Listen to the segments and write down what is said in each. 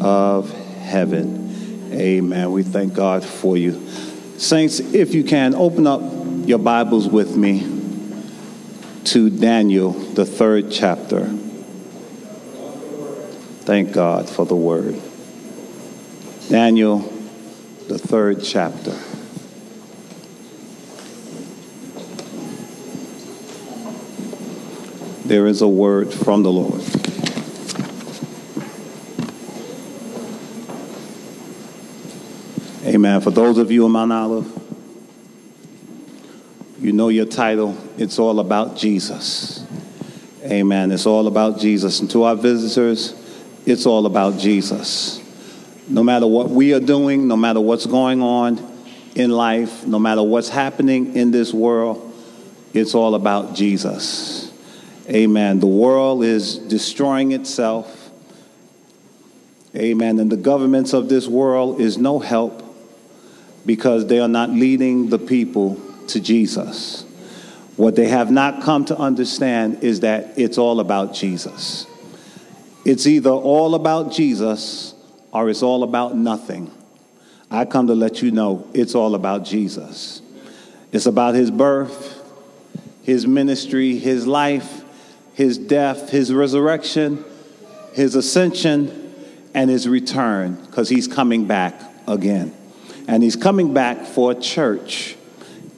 of heaven. Amen. We thank God for you. Saints, if you can, open up your Bibles with me to Daniel, the third chapter. Thank God for the word. Daniel, the third chapter. There is a word from the Lord. Amen. For those of you in Mount Olive, you know your title. It's all about Jesus. Amen. It's all about Jesus. And to our visitors, it's all about Jesus. No matter what we are doing, no matter what's going on in life, no matter what's happening in this world, it's all about Jesus. Amen. The world is destroying itself. Amen. And the governments of this world is no help because they are not leading the people to Jesus. What they have not come to understand is that it's all about Jesus. It's either all about Jesus or it's all about nothing. I come to let you know it's all about Jesus. It's about his birth, his ministry, his life, his death, his resurrection, his ascension, and his return, because he's coming back again. And he's coming back for a church,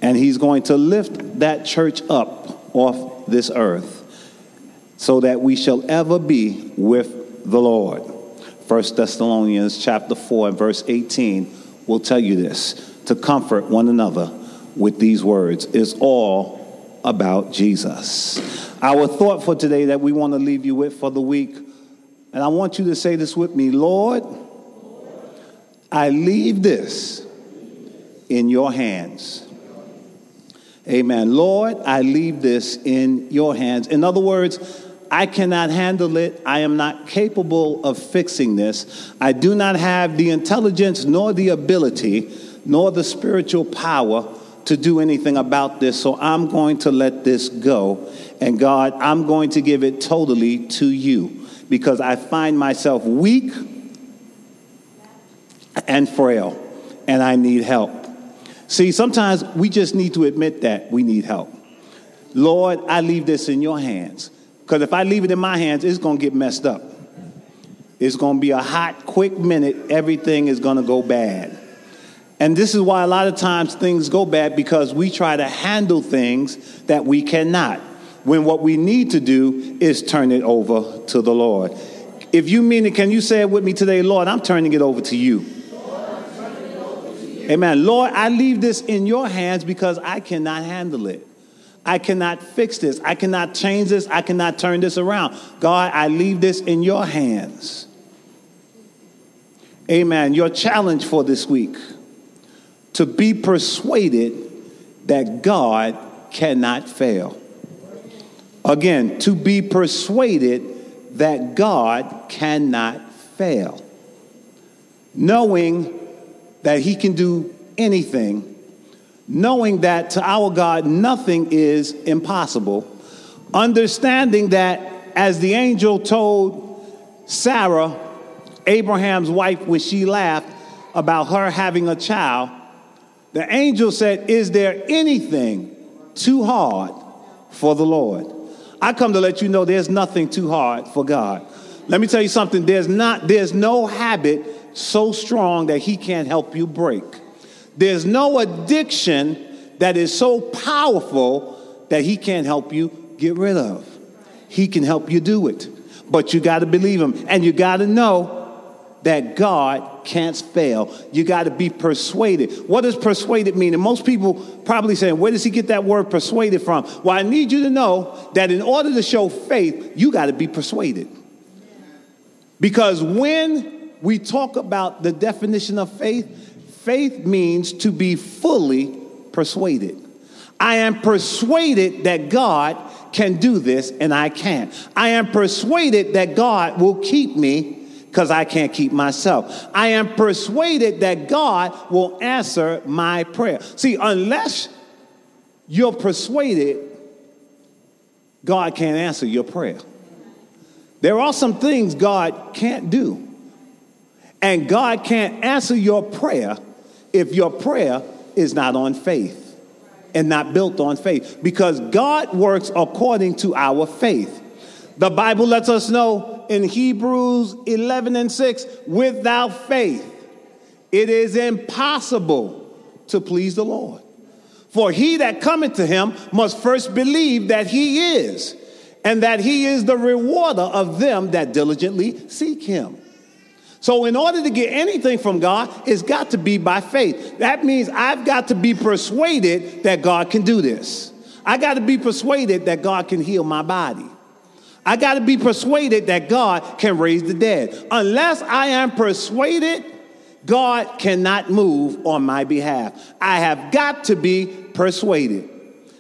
and he's going to lift that church up off this earth so that we shall ever be with the Lord. 1 Thessalonians chapter 4 and verse 18 will tell you this to comfort one another with these words is all about Jesus. Our thought for today that we want to leave you with for the week, and I want you to say this with me Lord, I leave this in your hands. Amen. Lord, I leave this in your hands. In other words, I cannot handle it. I am not capable of fixing this. I do not have the intelligence, nor the ability, nor the spiritual power to do anything about this. So I'm going to let this go. And God, I'm going to give it totally to you because I find myself weak and frail and I need help. See, sometimes we just need to admit that we need help. Lord, I leave this in your hands. Because if I leave it in my hands, it's going to get messed up. It's going to be a hot, quick minute. Everything is going to go bad. And this is why a lot of times things go bad because we try to handle things that we cannot. When what we need to do is turn it over to the Lord. If you mean it, can you say it with me today, Lord? I'm turning it over to you. Amen. Lord, I leave this in your hands because I cannot handle it. I cannot fix this. I cannot change this. I cannot turn this around. God, I leave this in your hands. Amen. Your challenge for this week to be persuaded that God cannot fail. Again, to be persuaded that God cannot fail. Knowing that He can do anything knowing that to our God nothing is impossible, understanding that as the angel told Sarah, Abraham's wife, when she laughed about her having a child, the angel said, Is there anything too hard for the Lord? I come to let you know there's nothing too hard for God. Let me tell you something, there's not there's no habit so strong that he can't help you break. There's no addiction that is so powerful that he can't help you get rid of. He can help you do it. But you got to believe him. And you got to know that God can't fail. You got to be persuaded. What does persuaded mean? And most people probably saying, where does he get that word persuaded from? Well, I need you to know that in order to show faith, you got to be persuaded. Because when we talk about the definition of faith, faith means to be fully persuaded. I am persuaded that God can do this and I can't. I am persuaded that God will keep me because I can't keep myself. I am persuaded that God will answer my prayer. See, unless you're persuaded, God can't answer your prayer. There are some things God can't do. And God can't answer your prayer if your prayer is not on faith and not built on faith because God works according to our faith. The Bible lets us know in Hebrews 11 and 6 without faith, it is impossible to please the Lord. For he that cometh to him must first believe that he is, and that he is the rewarder of them that diligently seek him. So, in order to get anything from God, it's got to be by faith. That means I've got to be persuaded that God can do this. I got to be persuaded that God can heal my body. I got to be persuaded that God can raise the dead. Unless I am persuaded, God cannot move on my behalf. I have got to be persuaded.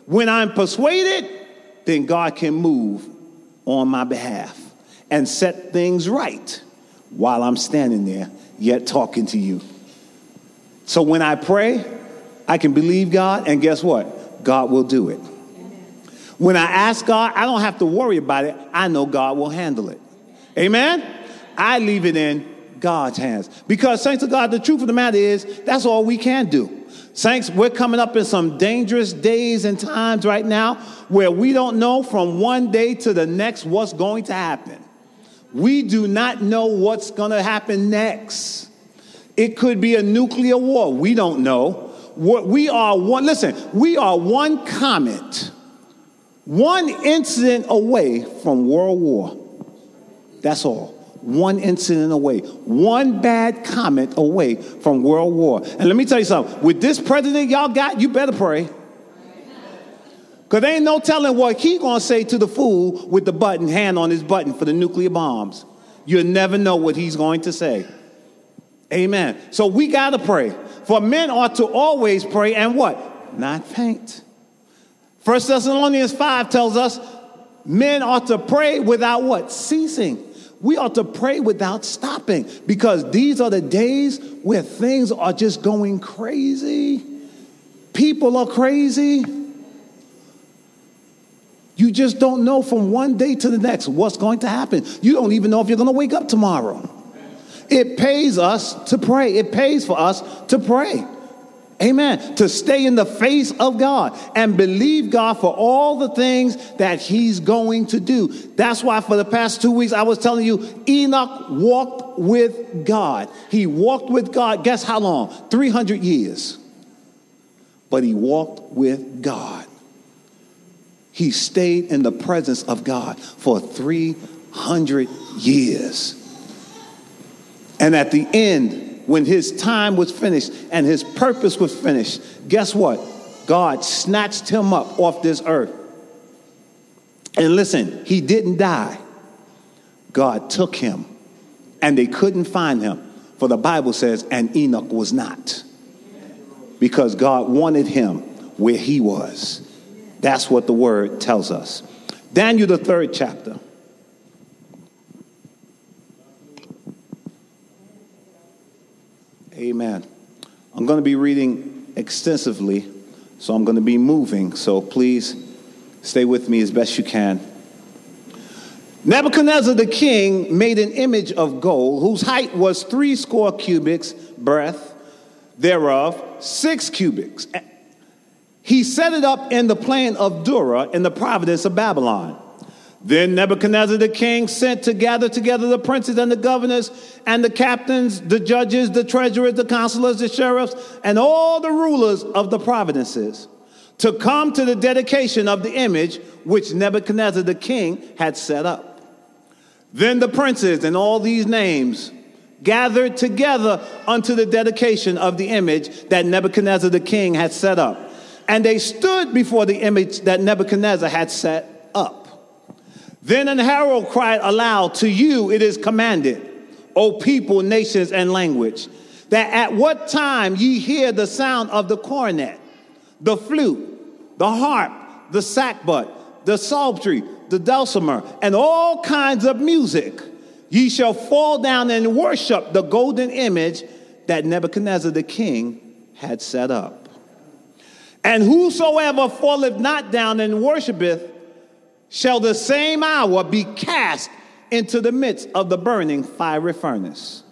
When I'm persuaded, then God can move on my behalf and set things right while I'm standing there, yet talking to you. So when I pray, I can believe God, and guess what? God will do it. When I ask God, I don't have to worry about it. I know God will handle it. Amen? I leave it in God's hands. Because, thanks to God, the truth of the matter is, that's all we can do. Saints, we're coming up in some dangerous days and times right now where we don't know from one day to the next what's going to happen. We do not know what's going to happen next. It could be a nuclear war. We don't know. What we are one, listen, we are one comment, one incident away from world war. That's all. One incident away, one bad comment away from world war. And let me tell you something with this president y'all got, you better pray. Because ain't no telling what he gonna say to the fool with the button, hand on his button for the nuclear bombs. You'll never know what he's going to say. Amen. So we gotta pray. For men ought to always pray and what? Not faint. First Thessalonians 5 tells us men ought to pray without what? Ceasing. We ought to pray without stopping because these are the days where things are just going crazy. People are crazy. You just don't know from one day to the next what's going to happen. You don't even know if you're going to wake up tomorrow. It pays us to pray, it pays for us to pray. Amen. To stay in the face of God and believe God for all the things that He's going to do. That's why for the past two weeks I was telling you, Enoch walked with God. He walked with God, guess how long? 300 years. But he walked with God. He stayed in the presence of God for 300 years. And at the end, when his time was finished and his purpose was finished, guess what? God snatched him up off this earth. And listen, he didn't die. God took him, and they couldn't find him. For the Bible says, and Enoch was not. Because God wanted him where he was. That's what the word tells us. Daniel, the third chapter. Amen. I'm going to be reading extensively, so I'm going to be moving. So please stay with me as best you can. Nebuchadnezzar the king made an image of gold whose height was three score cubits, breadth thereof six cubits, he set it up in the plain of Dura in the province of Babylon. Then Nebuchadnezzar the king sent to gather together the princes and the governors and the captains, the judges, the treasurers, the counselors, the sheriffs, and all the rulers of the provinces to come to the dedication of the image which Nebuchadnezzar the king had set up. Then the princes and all these names gathered together unto the dedication of the image that Nebuchadnezzar the king had set up. And they stood before the image that Nebuchadnezzar had set up. Then an herald cried aloud, To you it is commanded, O people, nations, and language, that at what time ye hear the sound of the cornet, the flute, the harp, the sackbut, the psaltery, the dulcimer, and all kinds of music, ye shall fall down and worship the golden image that Nebuchadnezzar the king had set up. And whosoever falleth not down and worshipeth shall the same hour be cast into the midst of the burning fiery furnace.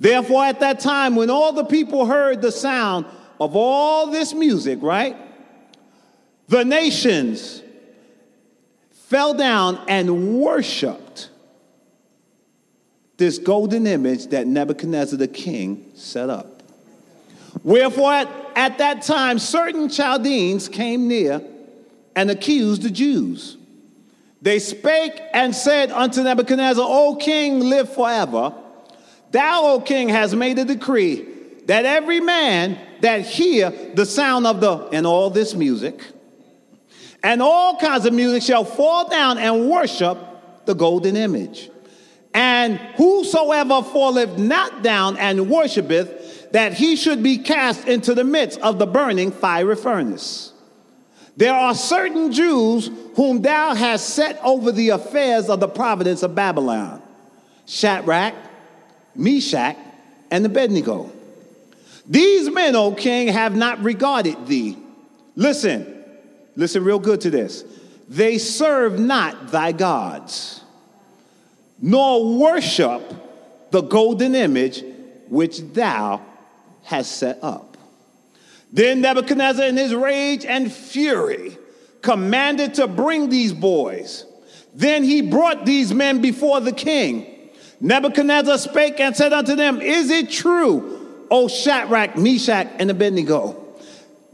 Therefore, at that time, when all the people heard the sound of all this music, right? The nations fell down and worshiped this golden image that Nebuchadnezzar the king set up. Wherefore, at, at that time, certain Chaldeans came near and accused the Jews. They spake and said unto Nebuchadnezzar, O king, live forever. Thou, O king, hast made a decree that every man that hear the sound of the, and all this music, and all kinds of music shall fall down and worship the golden image. And whosoever falleth not down and worshipeth, that he should be cast into the midst of the burning fiery furnace. There are certain Jews whom thou hast set over the affairs of the providence of Babylon Shadrach, Meshach, and Abednego. These men, O king, have not regarded thee. Listen, listen real good to this. They serve not thy gods, nor worship the golden image which thou hast set up. Then Nebuchadnezzar, in his rage and fury, commanded to bring these boys. Then he brought these men before the king. Nebuchadnezzar spake and said unto them, Is it true, O Shadrach, Meshach, and Abednego?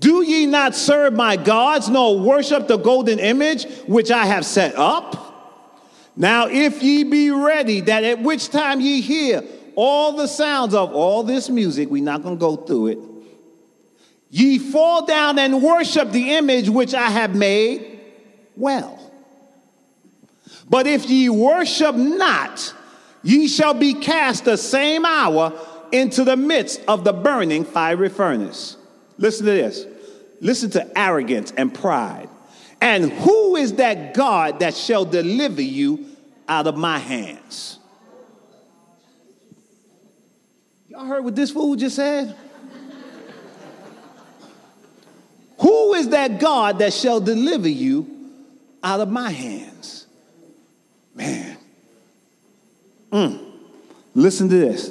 Do ye not serve my gods, nor worship the golden image which I have set up? Now, if ye be ready, that at which time ye hear all the sounds of all this music, we're not going to go through it, ye fall down and worship the image which I have made, well. But if ye worship not, Ye shall be cast the same hour into the midst of the burning fiery furnace. Listen to this. Listen to arrogance and pride. And who is that God that shall deliver you out of my hands? Y'all heard what this fool just said? who is that God that shall deliver you out of my hands? Man, Mm. Listen to this.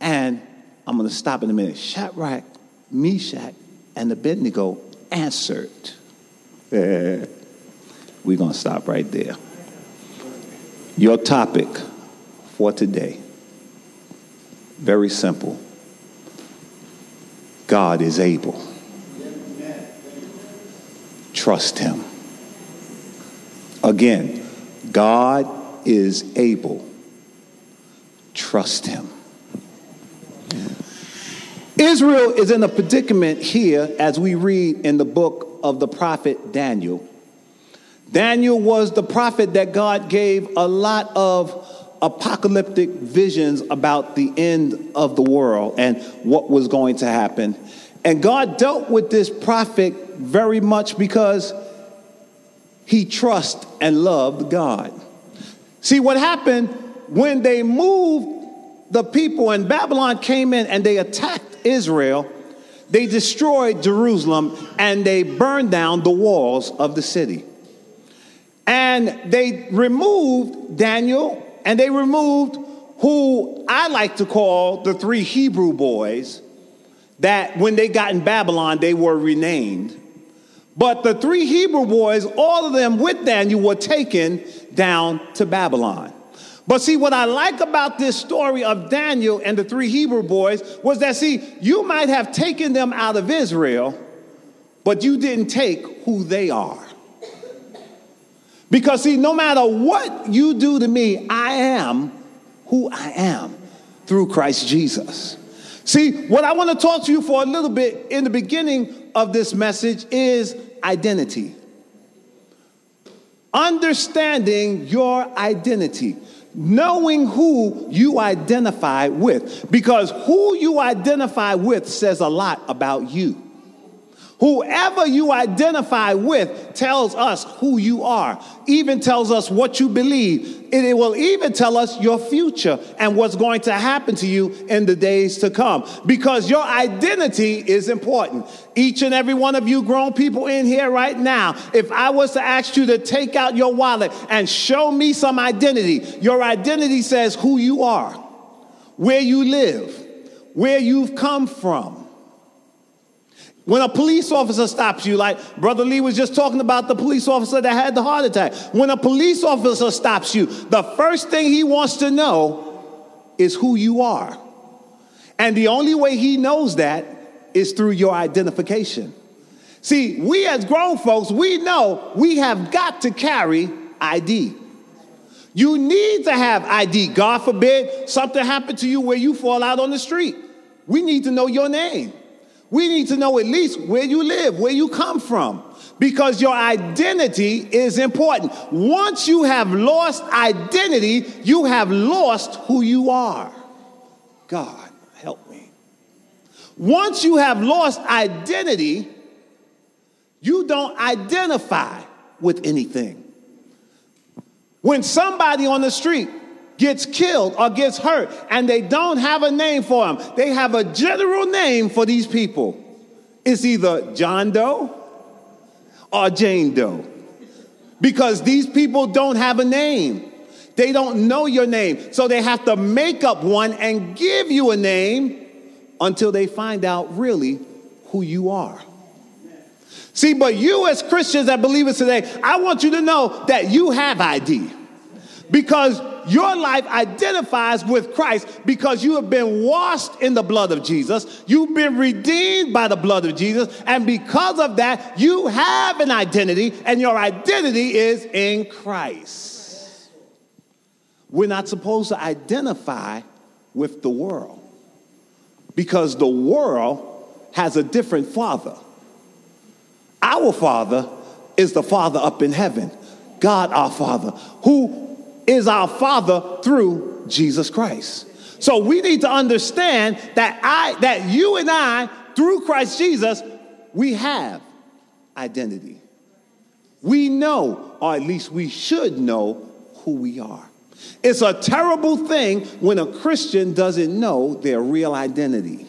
And I'm going to stop in a minute. Shadrach, Meshach, and Abednego answered. We're going to stop right there. Your topic for today very simple God is able. Trust Him. Again, God is able. Trust him. Israel is in a predicament here as we read in the book of the prophet Daniel. Daniel was the prophet that God gave a lot of apocalyptic visions about the end of the world and what was going to happen. And God dealt with this prophet very much because he trusted and loved God. See, what happened when they moved the people and Babylon came in and they attacked Israel, they destroyed Jerusalem and they burned down the walls of the city. And they removed Daniel and they removed who I like to call the three Hebrew boys that when they got in Babylon, they were renamed. But the three Hebrew boys, all of them with Daniel, were taken down to Babylon. But see, what I like about this story of Daniel and the three Hebrew boys was that, see, you might have taken them out of Israel, but you didn't take who they are. Because, see, no matter what you do to me, I am who I am through Christ Jesus. See, what I want to talk to you for a little bit in the beginning of this message is identity. Understanding your identity, knowing who you identify with, because who you identify with says a lot about you. Whoever you identify with tells us who you are, even tells us what you believe. It will even tell us your future and what's going to happen to you in the days to come because your identity is important. Each and every one of you grown people in here right now, if I was to ask you to take out your wallet and show me some identity, your identity says who you are. where you live, where you've come from. When a police officer stops you, like Brother Lee was just talking about the police officer that had the heart attack. When a police officer stops you, the first thing he wants to know is who you are. And the only way he knows that is through your identification. See, we as grown folks, we know we have got to carry ID. You need to have ID. God forbid something happened to you where you fall out on the street. We need to know your name. We need to know at least where you live, where you come from, because your identity is important. Once you have lost identity, you have lost who you are. God, help me. Once you have lost identity, you don't identify with anything. When somebody on the street gets killed or gets hurt and they don't have a name for them, they have a general name for these people. It's either John Doe or Jane Doe. Because these people don't have a name. They don't know your name. So they have to make up one and give you a name until they find out really who you are. See, but you as Christians that believe believers today, I want you to know that you have ID because your life identifies with Christ because you have been washed in the blood of Jesus. You've been redeemed by the blood of Jesus. And because of that, you have an identity, and your identity is in Christ. We're not supposed to identify with the world because the world has a different father. Our Father is the Father up in heaven, God our Father, who is our Father through Jesus Christ. So we need to understand that I that you and I through Christ Jesus we have identity. We know or at least we should know who we are. It's a terrible thing when a Christian doesn't know their real identity.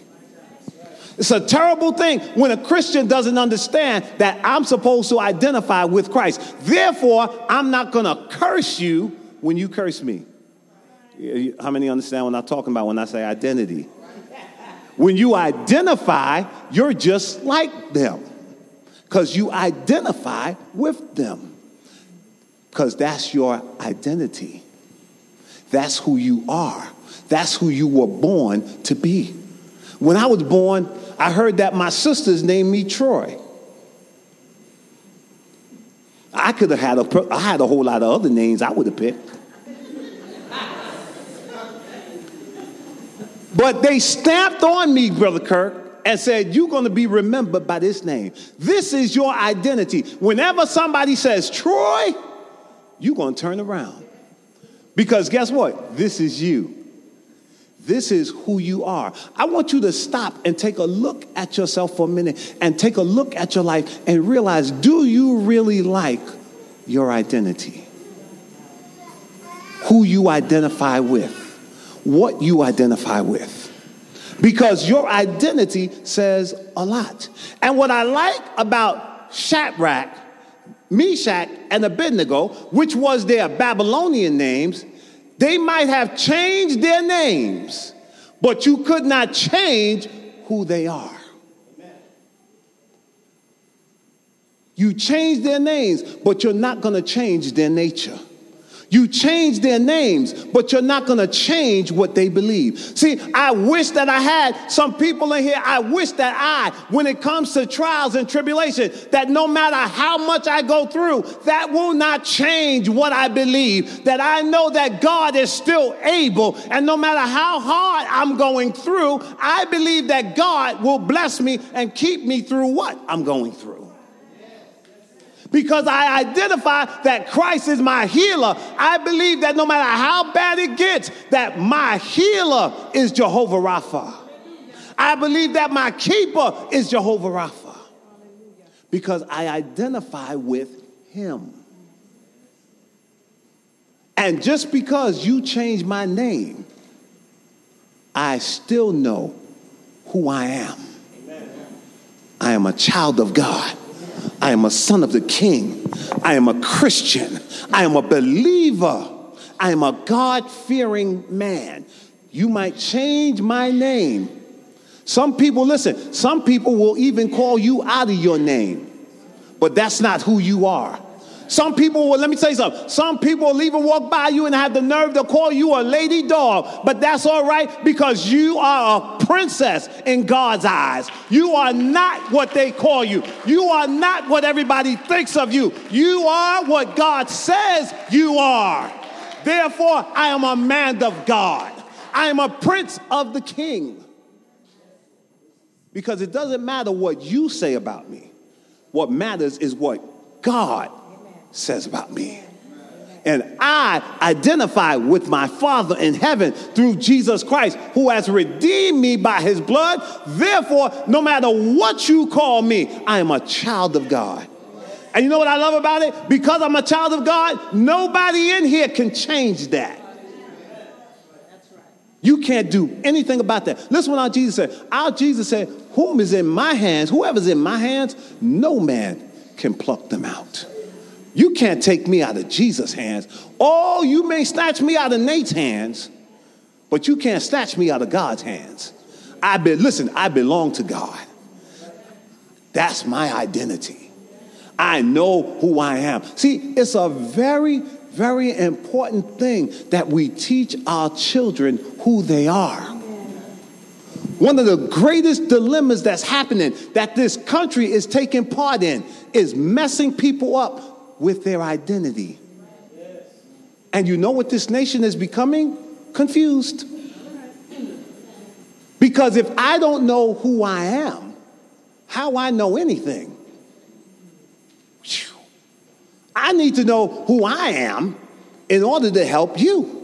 It's a terrible thing when a Christian doesn't understand that I'm supposed to identify with Christ. Therefore, I'm not going to curse you when you curse me. How many understand what I'm talking about when I say identity? When you identify, you're just like them because you identify with them because that's your identity. That's who you are. That's who you were born to be. When I was born, I heard that my sisters named me Troy. I could have had a, I had a whole lot of other names I would have picked. But they stamped on me, Brother Kirk, and said, You're going to be remembered by this name. This is your identity. Whenever somebody says Troy, you're going to turn around. Because guess what? This is you. This is who you are. I want you to stop and take a look at yourself for a minute and take a look at your life and realize do you really like your identity? Who you identify with, what you identify with. Because your identity says a lot. And what I like about Shadrach, Meshach, and Abednego, which was their Babylonian names, they might have changed their names, but you could not change who they are. You change their names, but you're not going to change their nature. You change their names, but you're not going to change what they believe. See, I wish that I had some people in here. I wish that I, when it comes to trials and tribulation, that no matter how much I go through, that will not change what I believe. That I know that God is still able, and no matter how hard I'm going through, I believe that God will bless me and keep me through what I'm going through because I identify that Christ is my healer. I believe that no matter how bad it gets, that my healer is Jehovah Rapha. I believe that my keeper is Jehovah Rapha because I identify with him. And just because you change my name, I still know who I am. I am a child of God. I am a son of the king. I am a Christian. I am a believer. I am a God fearing man. you might change my name. Some people, listen, some people will even call you out of your name, but that's not who you are. Some people will, let me tell you something. Some people will even walk by you and have the nerve to call you a lady dog, but that's all right because you are a princess in God's eyes. You are not what they call you. You are not what everybody thinks of you. You are what God says you are. Therefore, I am a man of God. I am a prince of the king. Because it doesn't matter what you say about me. What matters is what God says about me. And I identify with my Father in heaven through Jesus Christ, who has redeemed me by his blood. Therefore, no matter what you call me, I am a child of God. And you know what I love about it? Because I'm a child of God, nobody in here can change that. You can't do anything about that. Listen what our Jesus said. Our Jesus said, Whom is in my hands, whoever's in my hands, no man can pluck them out. You can't take me out of Jesus' hands. Oh, you may snatch me out of Nate's hands, but you can't snatch me out of God's hands. I be, listen, I belong to God. That's my identity. I know who I am. See, it's a very, very important thing that we teach our children who they are. One of the greatest dilemmas that's happening that this country is taking part in is messing people up with their identity. And you know what this nation is becoming? Confused. Because if I don't know who I am, how I know anything? I need to know who I am in order to help you.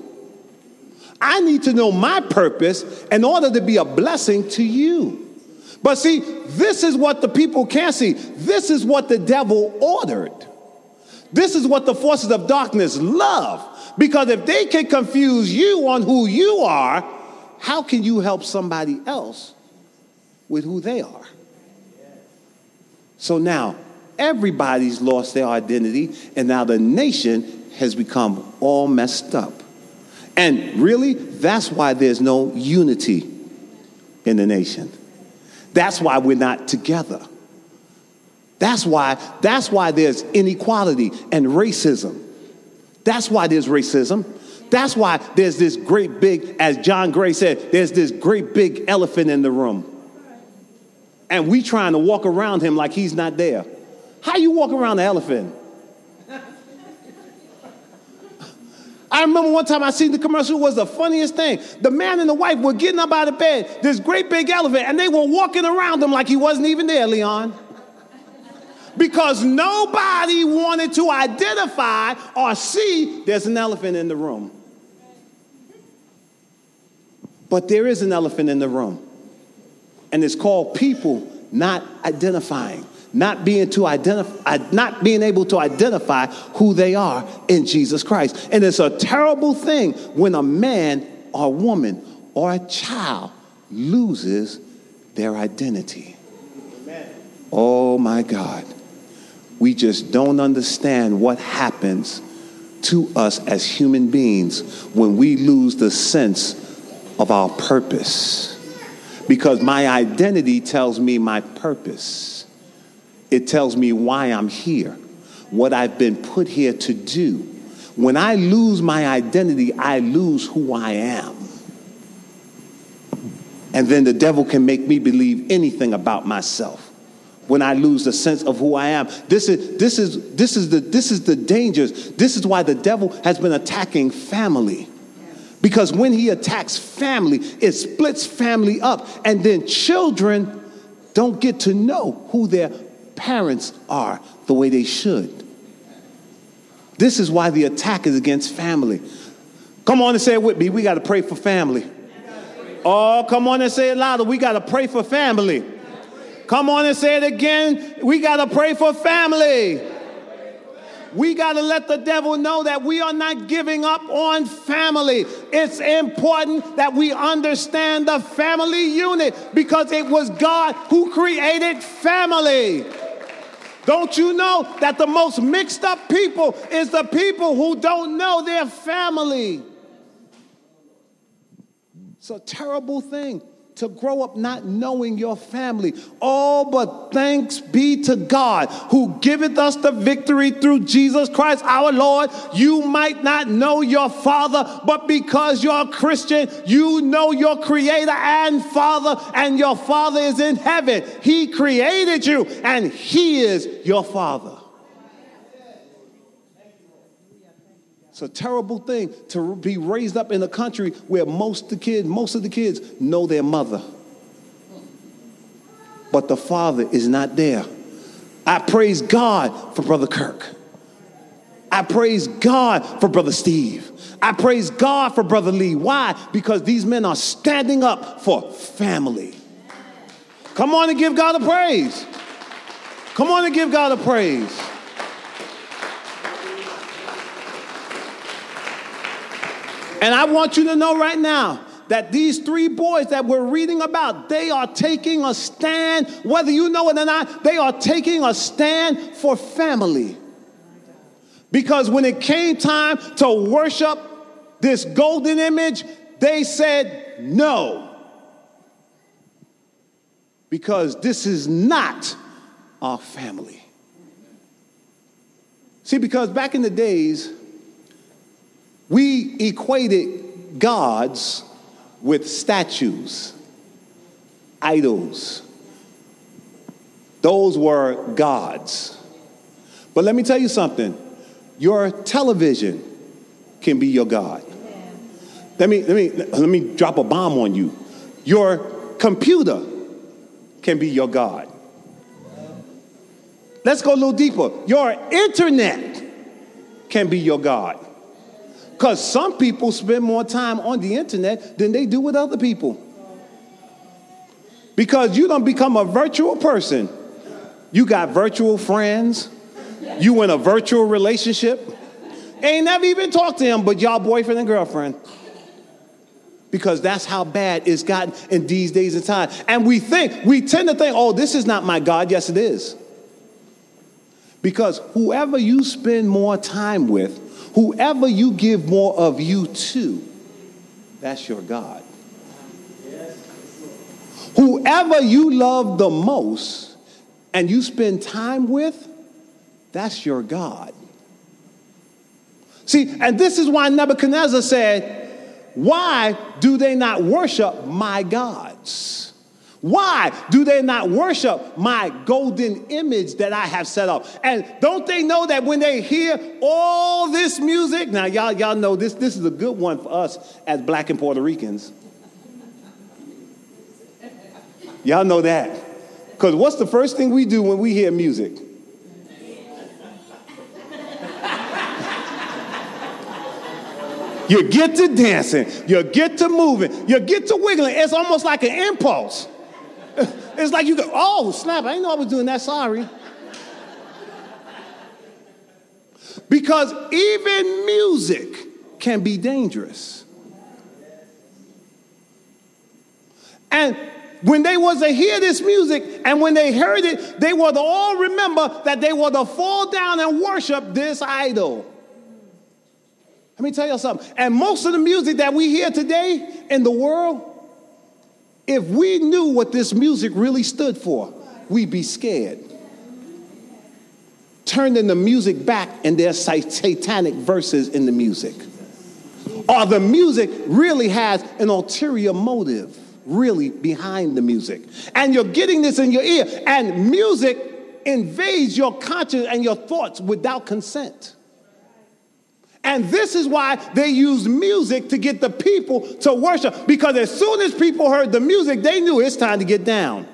I need to know my purpose in order to be a blessing to you. But see, this is what the people can't see. This is what the devil ordered. This is what the forces of darkness love. Because if they can confuse you on who you are, how can you help somebody else with who they are? So now, everybody's lost their identity, and now the nation has become all messed up. And really, that's why there's no unity in the nation. That's why we're not together. That's why, that's why there's inequality and racism. That's why there's racism. That's why there's this great big, as John Gray said, there's this great big elephant in the room. And we trying to walk around him like he's not there. How you walk around the elephant? I remember one time I seen the commercial was the funniest thing. The man and the wife were getting up out of bed, this great big elephant, and they were walking around him like he wasn't even there, Leon because nobody wanted to identify or see there's an elephant in the room. But there is an elephant in the room. And it's called people not identifying, not being to identify, uh, not being able to identify who they are in Jesus Christ. And it's a terrible thing when a man or woman or a child loses their identity. Oh my God. We just don't understand what happens to us as human beings when we lose the sense of our purpose. Because my identity tells me my purpose, it tells me why I'm here, what I've been put here to do. When I lose my identity, I lose who I am. And then the devil can make me believe anything about myself when I lose the sense of who I am. This is, this is, this is, the, this is the dangers. This is why the devil has been attacking family. Because when he attacks family, it splits family up. And then children don't get to know who their parents are the way they should. This is why the attack is against family. Come on and say it with me. We got to pray for family. Oh, come on and say it louder. We got to pray for family. Come on and say it again. We got to pray for family. We got to let the devil know that we are not giving up on family. It's important that we understand the family unit because it was God who created family. Don't you know that the most mixed up people is the people who don't know their family? It's a terrible thing to grow up not knowing your family. All but thanks be to God who giveth us the victory through Jesus Christ our Lord. You might not know your father, but because you're a Christian, you know your creator and father, and your father is in heaven. He created you, and he is your father. It's a terrible thing to be raised up in a country where most of the kids, most of the kids know their mother. But the father is not there. I praise God for Brother Kirk. I praise God for Brother Steve. I praise God for Brother Lee. Why? Because these men are standing up for family. Come on and give God a praise. Come on and give God a praise. And I want you to know right now that these three boys that we're reading about, they are taking a stand, whether you know it or not, they are taking a stand for family. Because when it came time to worship this golden image, they said no. Because this is not our family. See, because back in the days, we equated gods with statues, idols. Those were gods. But let me tell you something your television can be your God. Let me, let, me, let me drop a bomb on you. Your computer can be your God. Let's go a little deeper. Your internet can be your God. Because some people spend more time on the internet than they do with other people. Because you don't become a virtual person. You got virtual friends. You in a virtual relationship. Ain't never even talked to him, but y'all boyfriend and girlfriend. Because that's how bad it's gotten in these days and time. And we think, we tend to think, oh, this is not my God. Yes, it is. Because whoever you spend more time with, Whoever you give more of you to, that's your God. Whoever you love the most and you spend time with, that's your God. See, and this is why Nebuchadnezzar said, Why do they not worship my gods? Why do they not worship my golden image that I have set up? And don't they know that when they hear all this music, now y'all, y'all know this, this is a good one for us as black and Puerto Ricans. Y'all know that. Because what's the first thing we do when we hear music? You get to dancing, you get to moving, you get to wiggling. It's almost like an impulse. It's like you go, oh, snap, I didn't know I was doing that, sorry. Because even music can be dangerous. And when they was to hear this music and when they heard it, they were to all remember that they were to fall down and worship this idol. Let me tell you something. And most of the music that we hear today in the world if we knew what this music really stood for, we'd be scared. Turning the music back and there's satanic verses in the music. Or the music really has an ulterior motive, really behind the music. And you're getting this in your ear, and music invades your conscience and your thoughts without consent. And this is why they used music to get the people to worship. Because as soon as people heard the music, they knew it's time to get down.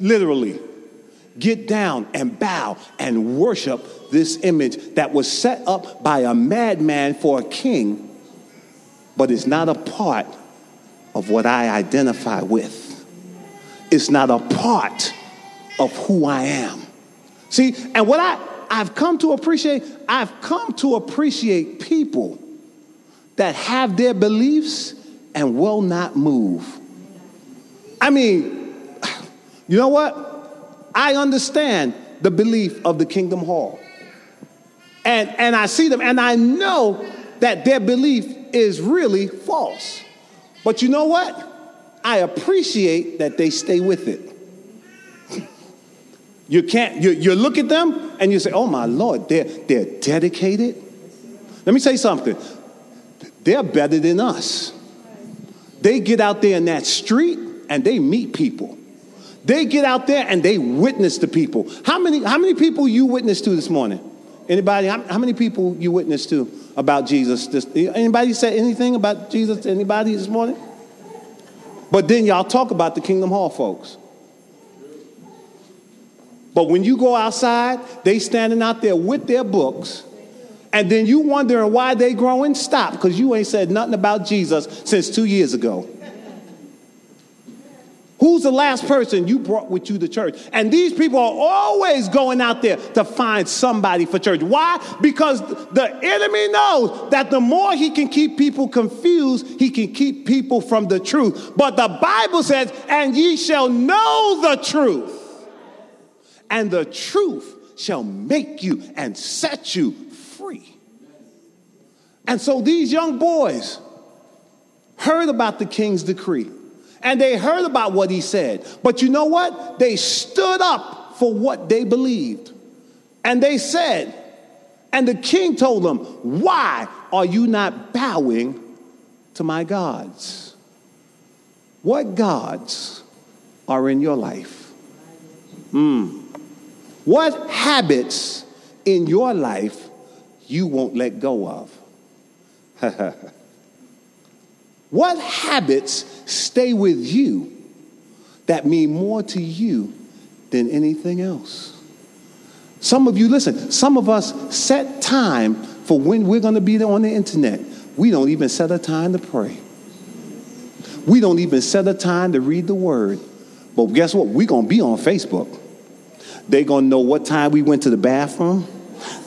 Literally. Get down and bow and worship this image that was set up by a madman for a king, but it's not a part of what I identify with. It's not a part of who I am. See, and what I I've come to appreciate, I've come to appreciate people that have their beliefs and will not move. I mean, you know what? I understand the belief of the Kingdom Hall. And, and I see them and I know that their belief is really false. But you know what? I appreciate that they stay with it. You can't, you, you look at them and you say, oh my Lord, they're, they're dedicated. Let me say something. They're better than us. They get out there in that street and they meet people. They get out there and they witness to people. How many, how many people you witnessed to this morning? Anybody? How, many people you witnessed to about Jesus? This, anybody say anything about Jesus to anybody this morning? But then y'all talk about the Kingdom Hall folks. But when you go outside, they standing out there with their books, and then you wondering why they growing. Stop, because you ain't said nothing about Jesus since two years ago. Who's the last person you brought with you to church? And these people are always going out there to find somebody for church. Why? Because the enemy knows that the more he can keep people confused, he can keep people from the truth. But the Bible says, and ye shall know the truth, and the truth shall make you and set you free. And so these young boys heard about the king's decree and they heard about what he said. But you know what? They stood up for what they believed. And they said, and the king told them, Why are you not bowing to my gods? What gods are in your life? Hmm. What habits in your life you won't let go of? what habits stay with you that mean more to you than anything else. Some of you, listen, some of us set time for when we're going to be on the internet. We don't even set a time to pray. We don't even set a time to read the word. But guess what? We're going to be on Facebook. They're going to know what time we went to the bathroom.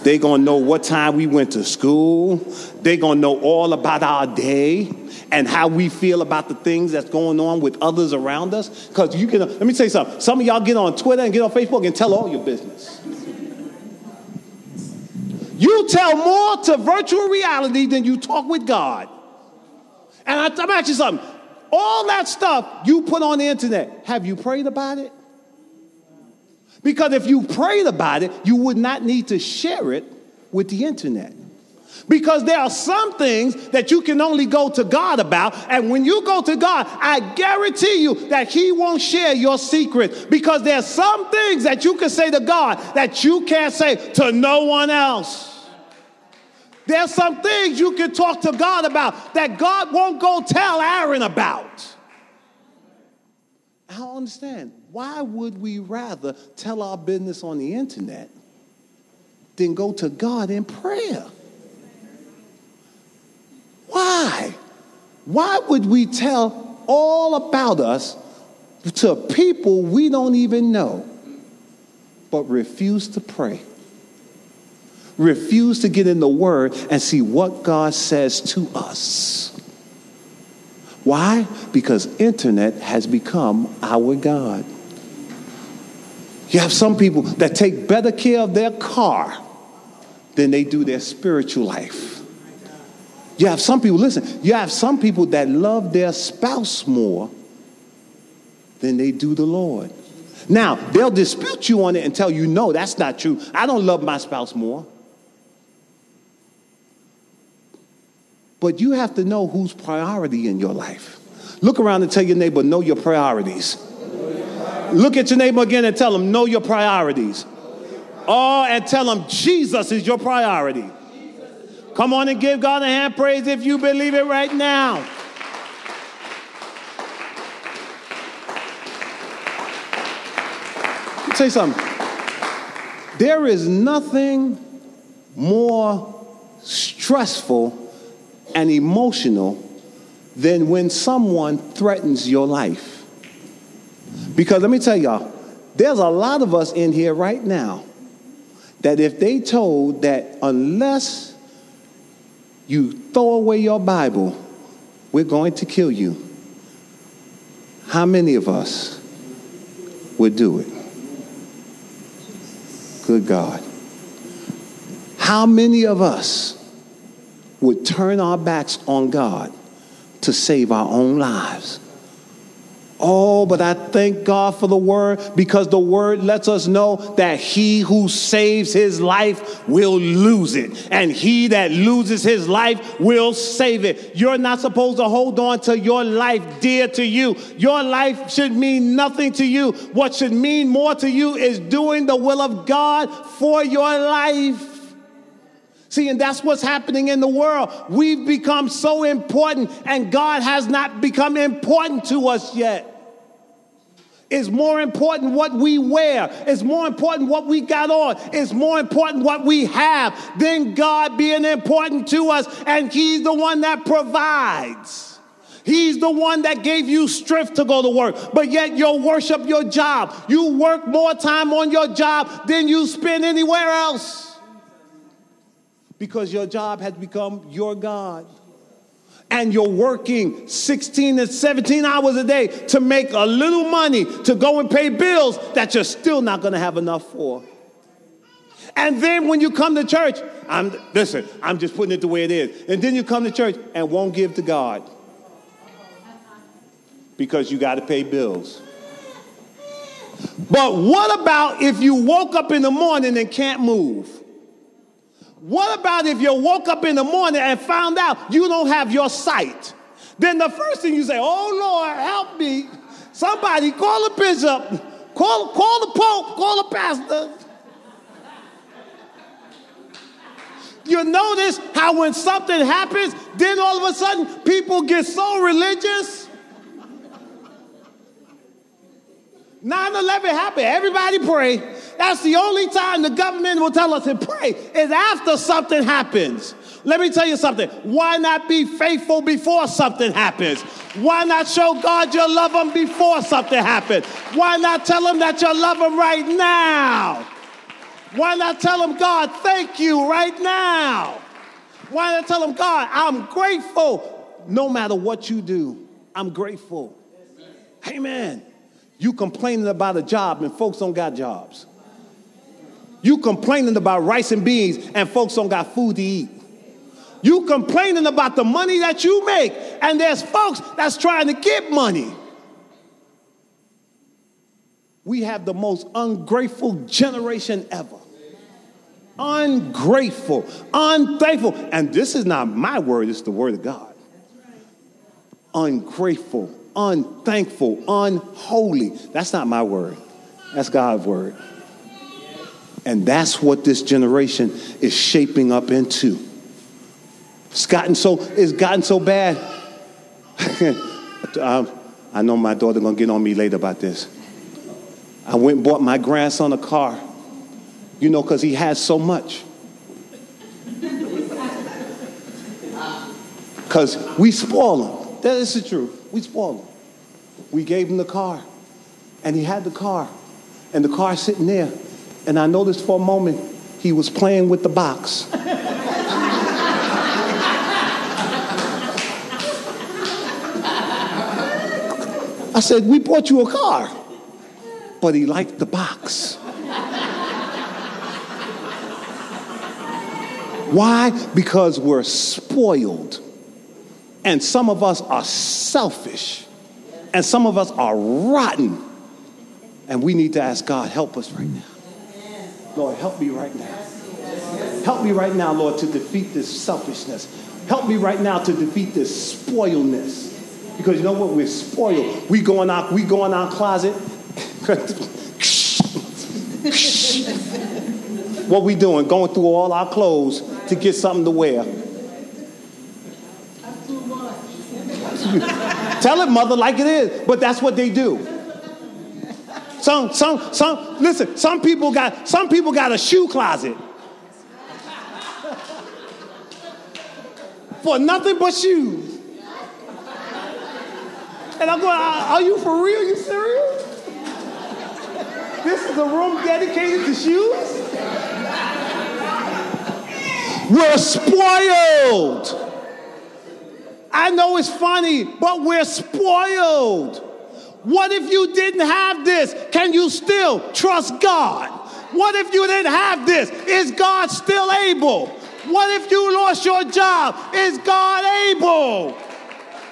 They're going to know what time we went to school. They're going to know all about our day and how we feel about the things that's going on with others around us. Because you can, let me say something. Some of y'all get on Twitter and get on Facebook and tell all your business. You tell more to virtual reality than you talk with God. And I, I'm asking you something. All that stuff you put on the internet, have you prayed about it? Because if you prayed about it, you would not need to share it with the internet. Because there are some things that you can only go to God about. And when you go to God, I guarantee you that He won't share your secret. Because there are some things that you can say to God that you can't say to no one else. There's some things you can talk to God about that God won't go tell Aaron about. I don't understand. Why would we rather tell our business on the internet than go to God in prayer? Why? Why would we tell all about us to people we don't even know, but refuse to pray? Refuse to get in the Word and see what God says to us. Why? Because internet has become our God. You have some people that take better care of their car than they do their spiritual life. You have some people, listen, you have some people that love their spouse more than they do the Lord. Now, they'll dispute you on it and tell you, no, that's not true. I don't love my spouse more. But you have to know who's priority in your life. Look around and tell your neighbor, know your priorities. Look at your neighbor again and tell them, know your priorities. Oh, and tell them Jesus is your priority. Come on and give God a hand praise if you believe it right now. Say something. There is nothing more stressful and emotional than when someone threatens your life. Because let me tell y'all, there's a lot of us in here right now that if they told that unless you throw away your Bible, we're going to kill you. How many of us would do it? Good God. How many of us would turn our backs on God to save our own lives? Oh, but I thank God for the word because the word lets us know that he who saves his life will lose it, and he that loses his life will save it. You're not supposed to hold on to your life dear to you. Your life should mean nothing to you. What should mean more to you is doing the will of God for your life. See, and that's what's happening in the world. We've become so important, and God has not become important to us yet. It's more important what we wear. It's more important what we got on. It's more important what we have than God being important to us. And He's the one that provides. He's the one that gave you strength to go to work, but yet you worship your job. You work more time on your job than you spend anywhere else because your job has become your God. And you're working 16 and 17 hours a day to make a little money to go and pay bills that you're still not going to have enough for. And then when you come to church, I'm listen, I'm just putting it the way it is. And then you come to church and won't give to God because you got to pay bills. But what about if you woke up in the morning and can't move? What about if you woke up in the morning and found out you don't have your sight? Then the first thing you say, Oh Lord, help me. Somebody call a bishop, call, call the pope, call the pastor. You notice how when something happens, then all of a sudden people get so religious. 9 11 happened, everybody pray. That's the only time the government will tell us to pray is after something happens. Let me tell you something. Why not be faithful before something happens? Why not show God you love him before something happens? Why not tell him that you love him right now? Why not tell him, God, thank you right now? Why not tell him, God, I'm grateful no matter what you do? I'm grateful. Amen. You complaining about a job and folks don't got jobs. You complaining about rice and beans and folks don't got food to eat. You complaining about the money that you make and there's folks that's trying to get money. We have the most ungrateful generation ever. Ungrateful, unthankful. And this is not my word, it's the word of God. Ungrateful, unthankful, unholy. That's not my word, that's God's word. And that's what this generation is shaping up into. It's gotten so, it's gotten so bad. um, I know my daughter gonna get on me later about this. I went and bought my grandson a car, you know, because he has so much. Because we spoil him. That is the truth. We spoiled him. We gave him the car, and he had the car, and the car sitting there. And I noticed for a moment he was playing with the box. I said, We bought you a car. But he liked the box. Why? Because we're spoiled. And some of us are selfish. And some of us are rotten. And we need to ask God, help us right now. Lord, help me right now. Help me right now, Lord, to defeat this selfishness. Help me right now to defeat this spoiledness. Because you know what? We're spoiled. We go in our, we go in our closet. what we doing? Going through all our clothes to get something to wear. Tell it, mother, like it is. But that's what they do. Some, some, some, listen, some people got, some people got a shoe closet. For nothing but shoes. And I'm going, uh, are you for real? You serious? This is a room dedicated to shoes? We're spoiled. I know it's funny, but we're spoiled. What if you didn't have this? Can you still trust God? What if you didn't have this? Is God still able? What if you lost your job? Is God able?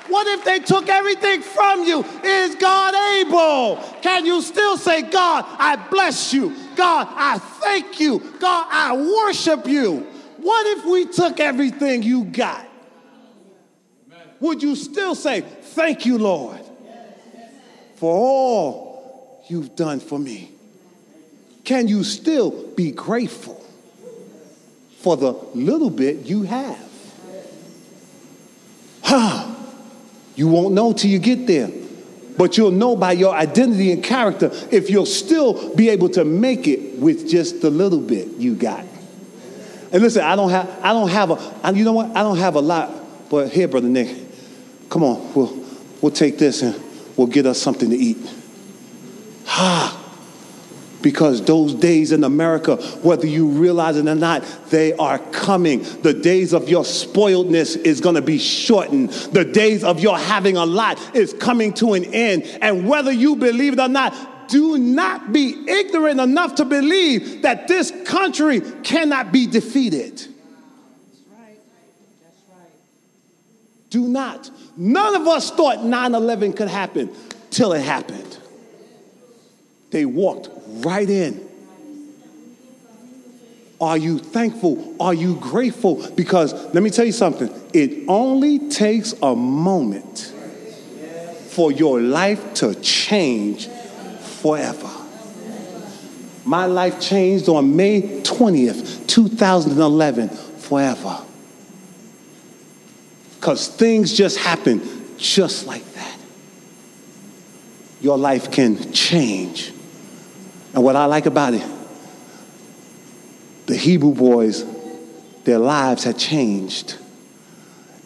What if they took everything from you? Is God able? Can you still say, God, I bless you? God, I thank you. God, I worship you. What if we took everything you got? Would you still say, Thank you, Lord, for all you've done for me? Can you still be grateful for the little bit you have? Huh. You won't know till you get there. But you'll know by your identity and character if you'll still be able to make it with just the little bit you got. And listen, I don't have, I don't have a, you know what? I don't have a lot. But here, brother Nick, come on, we'll, we'll take this and we'll get us something to eat. Ha! because those days in America, whether you realize it or not, they are coming. The days of your spoiledness is going to be shortened. The days of your having a lot is coming to an end. And whether you believe it or not, do not be ignorant enough to believe that this country cannot be defeated. That's right. That's right. Do not. None of us thought 9 11 could happen till it happened. They walked right in. Are you thankful? Are you grateful? Because let me tell you something it only takes a moment for your life to change forever. My life changed on May 20th, 2011, forever. Because things just happen just like that. Your life can change and what I like about it, the Hebrew boys, their lives had changed.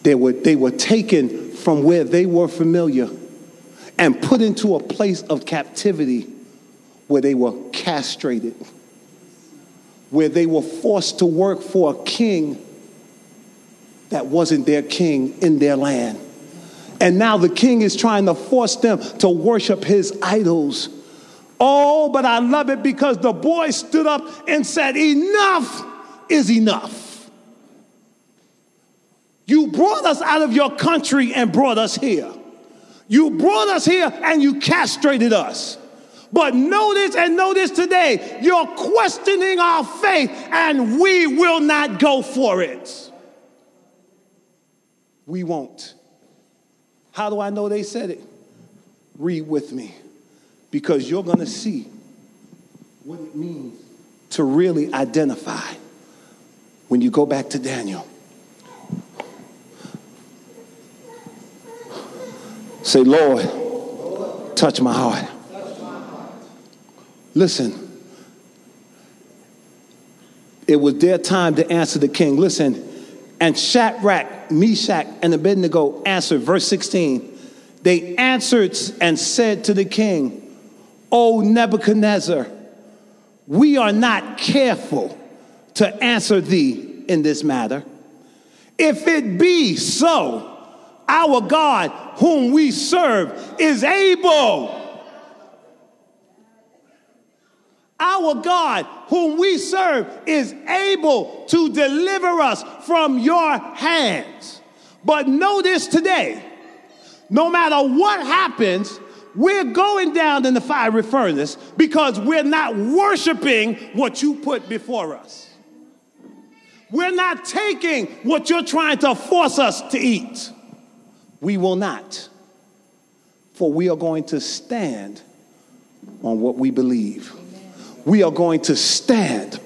They were, they were taken from where they were familiar and put into a place of captivity where they were castrated, where they were forced to work for a king that wasn't their king in their land. And now the king is trying to force them to worship his idols Oh, but I love it because the boy stood up and said, Enough is enough. You brought us out of your country and brought us here. You brought us here and you castrated us. But notice and notice today, you're questioning our faith and we will not go for it. We won't. How do I know they said it? Read with me because you're going to see what it means to really identify when you go back to Daniel. Say, Lord, touch my heart. Listen, it was their time to answer the king. Listen, and Shadrach, Meshach, and Abednego answered, verse 16. They answered and said to the king, O Nebuchadnezzar, we are not careful to answer thee in this matter. If it be so, our God, whom we serve, is able. Our God, whom we serve, is able to deliver us from your hands. But notice today, no matter what happens, we're going down in the fiery furnace because we're not worshiping what you put before us. We're not taking what you're trying to force us to eat. We will not. For we are going to stand on what we believe. We are going to stand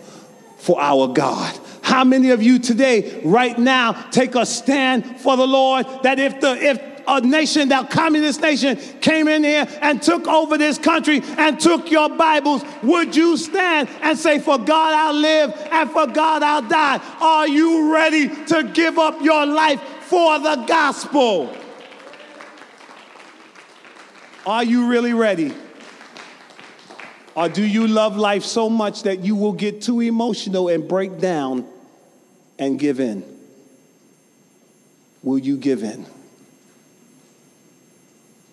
for our God. How many of you today, right now, take a stand for the Lord that if the if a nation, that communist nation, came in here and took over this country and took your Bibles, would you stand and say, For God I'll live and for God I'll die? Are you ready to give up your life for the gospel? Are you really ready? Or do you love life so much that you will get too emotional and break down and give in? Will you give in?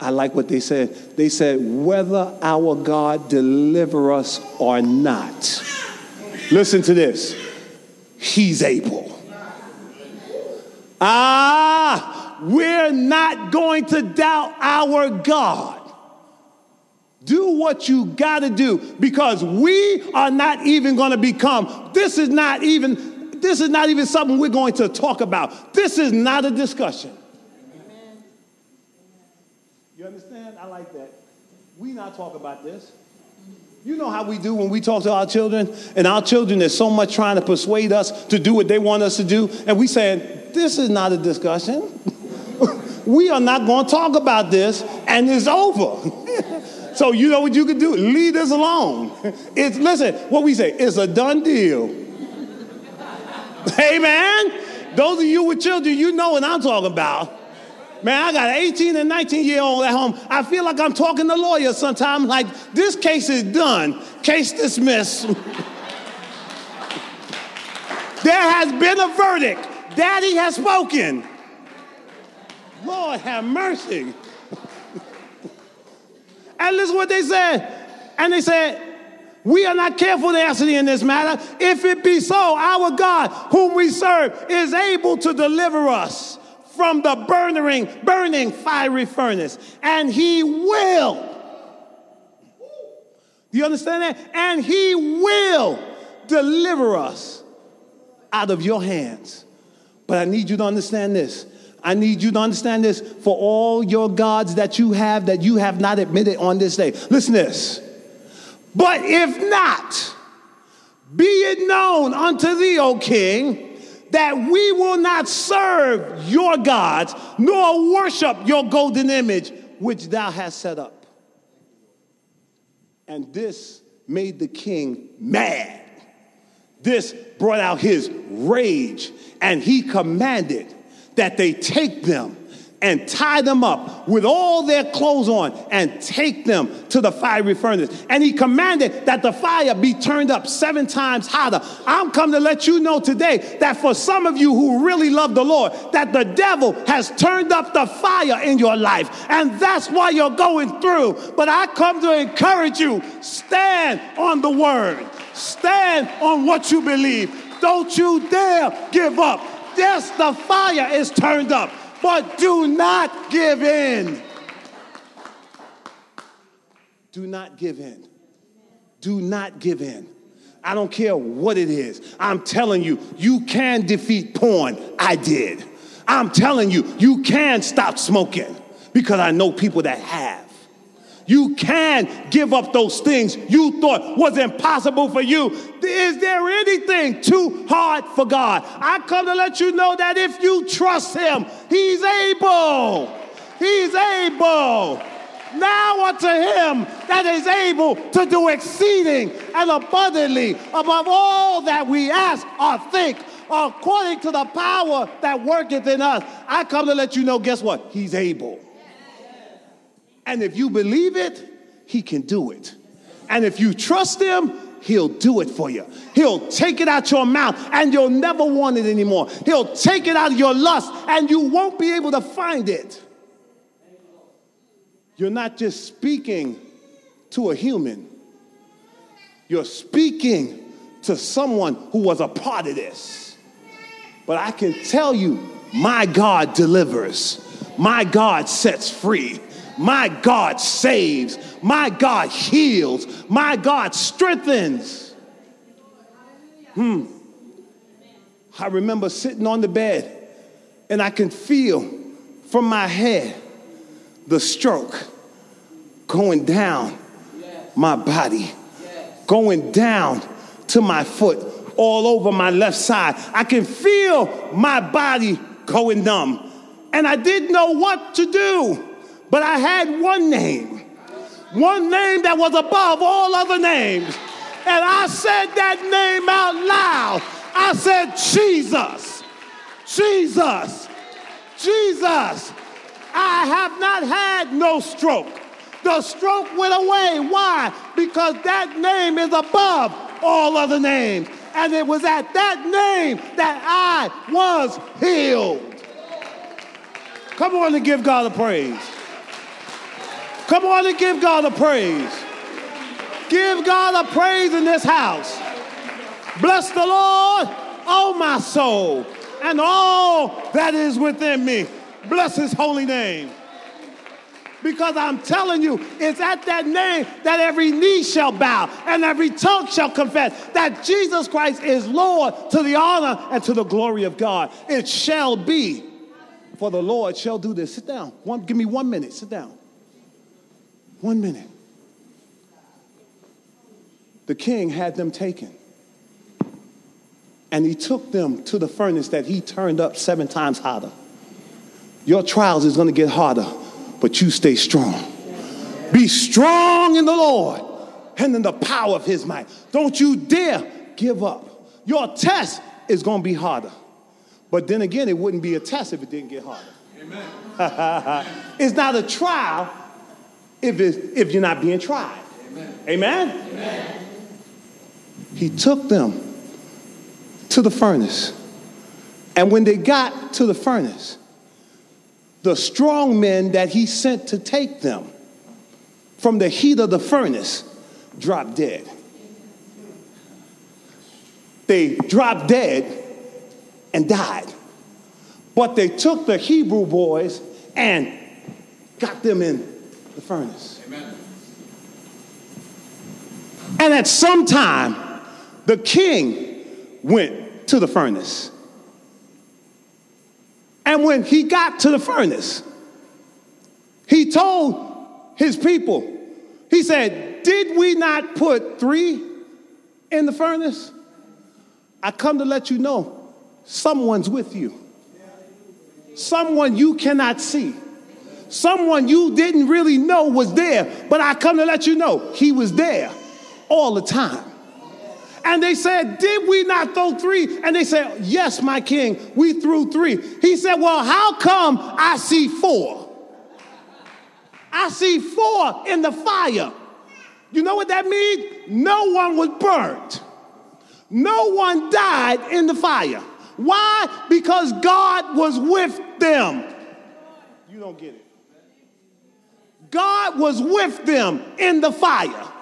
I like what they said. They said, whether our God deliver us or not. Listen to this. He's able. Ah, we're not going to doubt our God. Do what you got to do because we are not even going to become. This is not even this is not even something we're going to talk about. This is not a discussion. You understand? I like that. We not talk about this. You know how we do when we talk to our children, and our children is so much trying to persuade us to do what they want us to do, and we saying, this is not a discussion. we are not going to talk about this, and it's over. so you know what you can do? Leave this alone. It's listen, what we say, it's a done deal. man, those of you with children, you know what I'm talking about. Man, I got an 18 and 19 year old at home. I feel like I'm talking to lawyers sometimes, like, this case is done, case dismissed. there has been a verdict. Daddy has spoken. Lord have mercy. And listen what they said. And they said, we are not careful to answer in this matter. If it be so, our God, whom we serve, is able to deliver us from the burning, burning fiery furnace, and he will. Do you understand that? And he will deliver us out of your hands. But I need you to understand this. I need you to understand this for all your gods that you have that you have not admitted on this day. Listen this. But if not, be it known unto thee, O king, that we will not serve your gods, nor worship your golden image, which thou hast set up. And this made the king mad. This brought out his rage, and he commanded that they take them and tie them up with all their clothes on and take them to the fiery furnace. And he commanded that the fire be turned up seven times hotter. I'm come to let you know today that for some of you who really love the Lord, that the devil has turned up the fire in your life. And that's why you're going through. But I come to encourage you stand on the word, stand on what you believe. Don't you dare give up. Yes, the fire is turned up but do not give in. Do not give in. Do not give in. I don't care what it is. I'm telling you, you can defeat porn. I did. I'm telling you, you can stop smoking because I know people that have. You can give up those things you thought was impossible for you. Is there anything too hard for God? I come to let you know that if you trust Him, He's able. He's able. Now unto him that is able to do exceeding and abundantly above all that we ask or think, according to the power that worketh in us. I come to let you know, guess what? He's able. And if you believe it, He can do it. And if you trust Him, He'll do it for you. He'll take it out your mouth and you'll never want it anymore. He'll take it out of your lust and you won't be able to find it. You're not just speaking to a human, you're speaking to someone who was a part of this. But I can tell you, my God delivers, my God sets free. My God saves. My God heals. My God strengthens. Hmm. I remember sitting on the bed and I can feel from my head the stroke going down my body, going down to my foot, all over my left side. I can feel my body going numb. And I didn't know what to do. But I had one name, one name that was above all other names. And I said that name out loud. I said, Jesus, Jesus, Jesus. I have not had no stroke. The stroke went away. Why? Because that name is above all other names. And it was at that name that I was healed. Come on and give God a praise. Come on and give God a praise. Give God a praise in this house. Bless the Lord, oh my soul, and all that is within me. Bless his holy name. Because I'm telling you, it's at that name that every knee shall bow and every tongue shall confess that Jesus Christ is Lord to the honor and to the glory of God. It shall be, for the Lord shall do this. Sit down. One, give me one minute. Sit down. One minute. The king had them taken. And he took them to the furnace that he turned up seven times hotter. Your trials is going to get harder, but you stay strong. Be strong in the Lord and in the power of his might. Don't you dare give up. Your test is going to be harder. But then again, it wouldn't be a test if it didn't get harder. Amen. it's not a trial if, if you're not being tried. Amen. Amen? Amen? He took them to the furnace. And when they got to the furnace, the strong men that he sent to take them from the heat of the furnace dropped dead. They dropped dead and died. But they took the Hebrew boys and got them in the furnace. Amen. And at some time, the king went to the furnace. And when he got to the furnace, he told his people, he said, Did we not put three in the furnace? I come to let you know someone's with you. Someone you cannot see. Someone you didn't really know was there, but I come to let you know he was there all the time. And they said, Did we not throw three? And they said, Yes, my king, we threw three. He said, Well, how come I see four? I see four in the fire. You know what that means? No one was burnt, no one died in the fire. Why? Because God was with them. You don't get it. God was with them in the fire.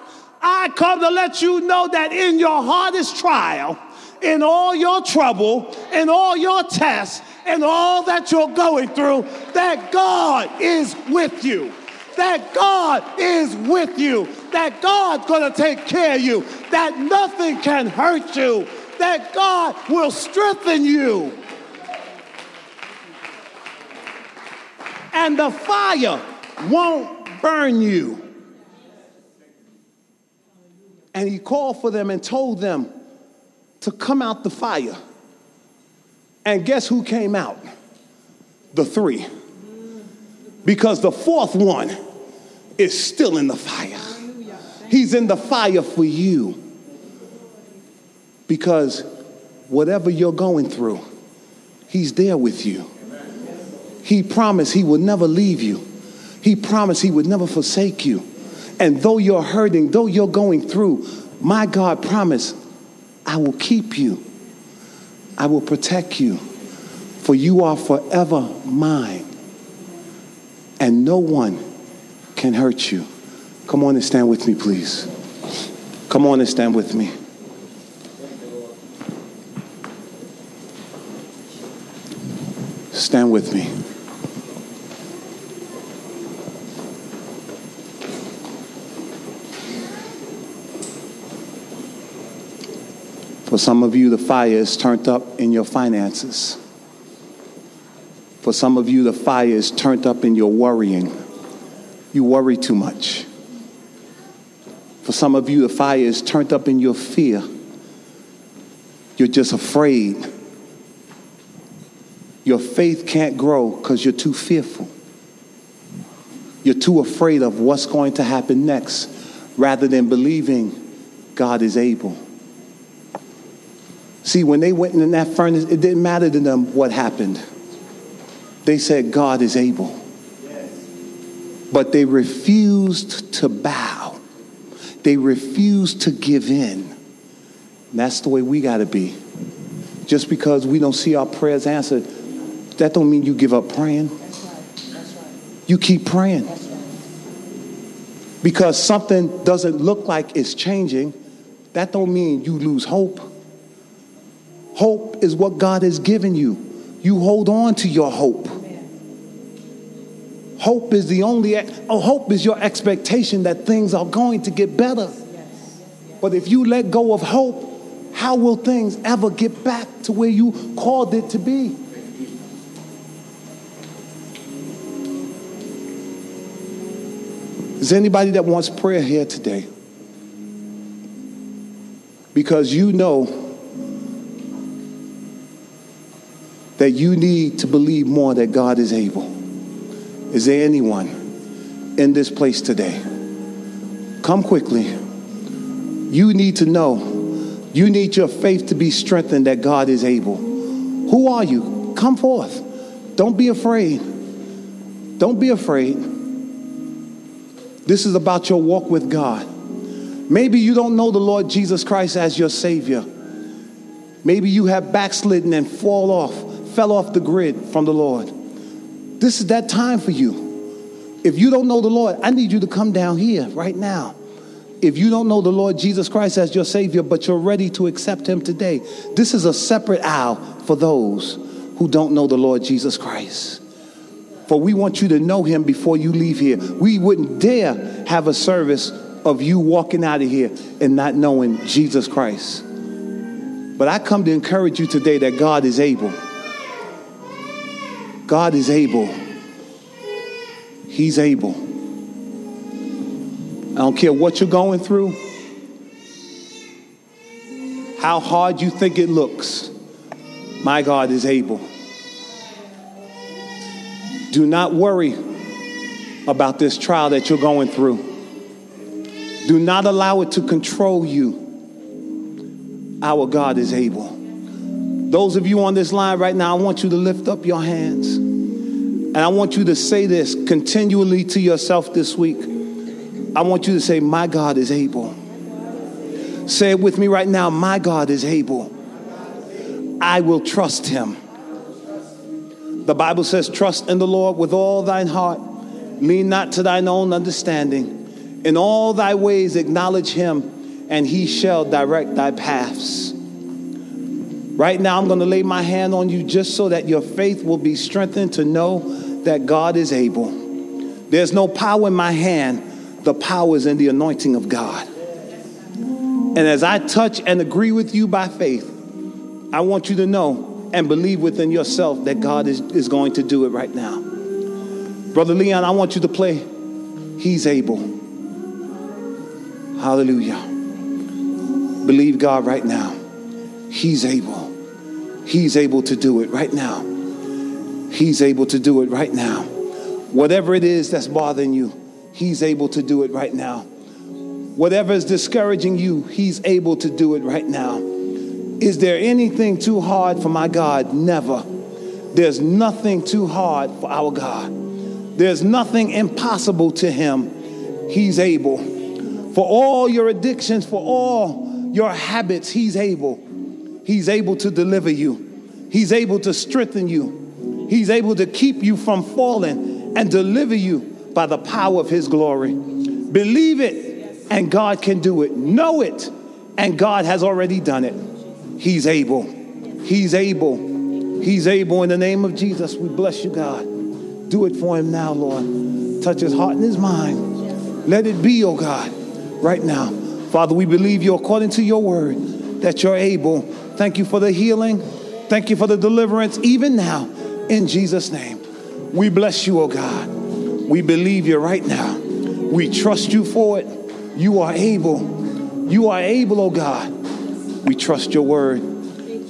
I come to let you know that in your hardest trial, in all your trouble, in all your tests, and all that you're going through, that God is with you. That God is with you. That God's to take care of you. That nothing can hurt you. That God will strengthen you. And the fire won't burn you. And he called for them and told them to come out the fire. And guess who came out? The three. Because the fourth one is still in the fire. He's in the fire for you. Because whatever you're going through, He's there with you. He promised He would never leave you, He promised He would never forsake you. And though you're hurting, though you're going through, my God promised, I will keep you. I will protect you. For you are forever mine. And no one can hurt you. Come on and stand with me, please. Come on and stand with me. Stand with me. For some of you, the fire is turned up in your finances. For some of you, the fire is turned up in your worrying. You worry too much. For some of you, the fire is turned up in your fear. You're just afraid. Your faith can't grow because you're too fearful. You're too afraid of what's going to happen next rather than believing God is able. See, when they went in that furnace, it didn't matter to them what happened. They said, God is able. But they refused to bow, they refused to give in. And that's the way we got to be. Just because we don't see our prayers answered, that don't mean you give up praying. That's right. That's right. You keep praying. Right. Because something doesn't look like it's changing, that don't mean you lose hope. Hope is what God has given you. You hold on to your hope. Hope is the only, oh, hope is your expectation that things are going to get better. But if you let go of hope, how will things ever get back to where you called it to be? Is there anybody that wants prayer here today? Because you know that you need to believe more that God is able. Is there anyone in this place today? Come quickly. You need to know, you need your faith to be strengthened that God is able. Who are you? Come forth. Don't be afraid. Don't be afraid. This is about your walk with God. Maybe you don't know the Lord Jesus Christ as your Savior. Maybe you have backslidden and fall off, fell off the grid from the Lord. This is that time for you. If you don't know the Lord, I need you to come down here right now. If you don't know the Lord Jesus Christ as your Savior, but you're ready to accept Him today, this is a separate aisle for those who don't know the Lord Jesus Christ. For we want you to know Him before you leave here. We wouldn't dare have a service of you walking out of here and not knowing Jesus Christ. But I come to encourage you today that God is able. God is able. He's able. I don't care what you're going through, how hard you think it looks. My God is able. Do not worry about this trial that you're going through. Do not allow it to control you. Our God is able. Those of you on this line right now, I want you to lift up your hands. And I want you to say this continually to yourself this week. I want you to say, My God is able. Say it with me right now. My God is able. I will trust him. The Bible says, Trust in the Lord with all thine heart. Lean not to thine own understanding. In all thy ways acknowledge him, and he shall direct thy paths. Right now, I'm going to lay my hand on you just so that your faith will be strengthened to know that God is able. There's no power in my hand, the power is in the anointing of God. And as I touch and agree with you by faith, I want you to know and believe within yourself that God is, is going to do it right now. Brother Leon, I want you to play He's able. Hallelujah. Believe God right now. He's able. He's able to do it right now. He's able to do it right now. Whatever it is that's bothering you, He's able to do it right now. Whatever is discouraging you, He's able to do it right now. Is there anything too hard for my God? Never. There's nothing too hard for our God. There's nothing impossible to Him. He's able. For all your addictions, for all your habits, He's able. He's able to deliver you. He's able to strengthen you. He's able to keep you from falling and deliver you by the power of His glory. Believe it, and God can do it. Know it, and God has already done it. He's able. He's able. He's able in the name of Jesus. We bless you, God. Do it for him now, Lord. Touch his heart and his mind. Let it be, oh God, right now. Father, we believe you according to your word that you're able Thank you for the healing. Thank you for the deliverance, even now, in Jesus' name. We bless you, oh God. We believe you right now. We trust you for it. You are able. You are able, oh God. We trust your word.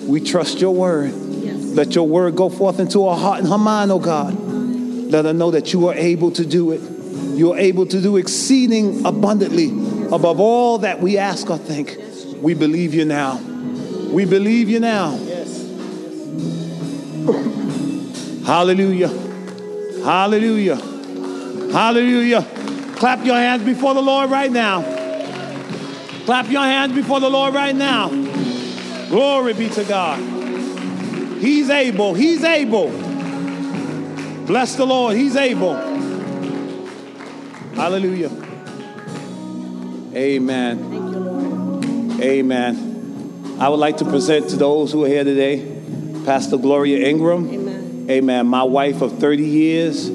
We trust your word. Let your word go forth into our heart and her mind, oh God. Let her know that you are able to do it. You are able to do exceeding abundantly above all that we ask or think. We believe you now. We believe you now. Yes. Hallelujah. Hallelujah. Hallelujah. Clap your hands before the Lord right now. Clap your hands before the Lord right now. Glory be to God. He's able. He's able. Bless the Lord. He's able. Hallelujah. Amen. Amen. I would like to present to those who are here today Pastor Gloria Ingram. Amen. Amen. My wife of 30 years.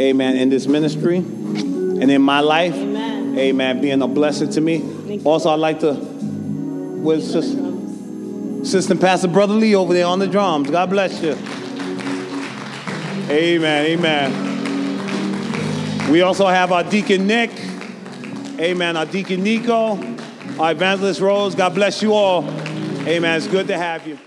amen, in this ministry and in my life. Amen. Amen. Being a blessing to me. Also, I'd like to, with Sister, Sister Pastor Brother Lee over there on the drums. God bless you. Amen. Amen. We also have our Deacon Nick. Amen. Our Deacon Nico. Our Evangelist Rose. God bless you all. Amen. It's good to have you.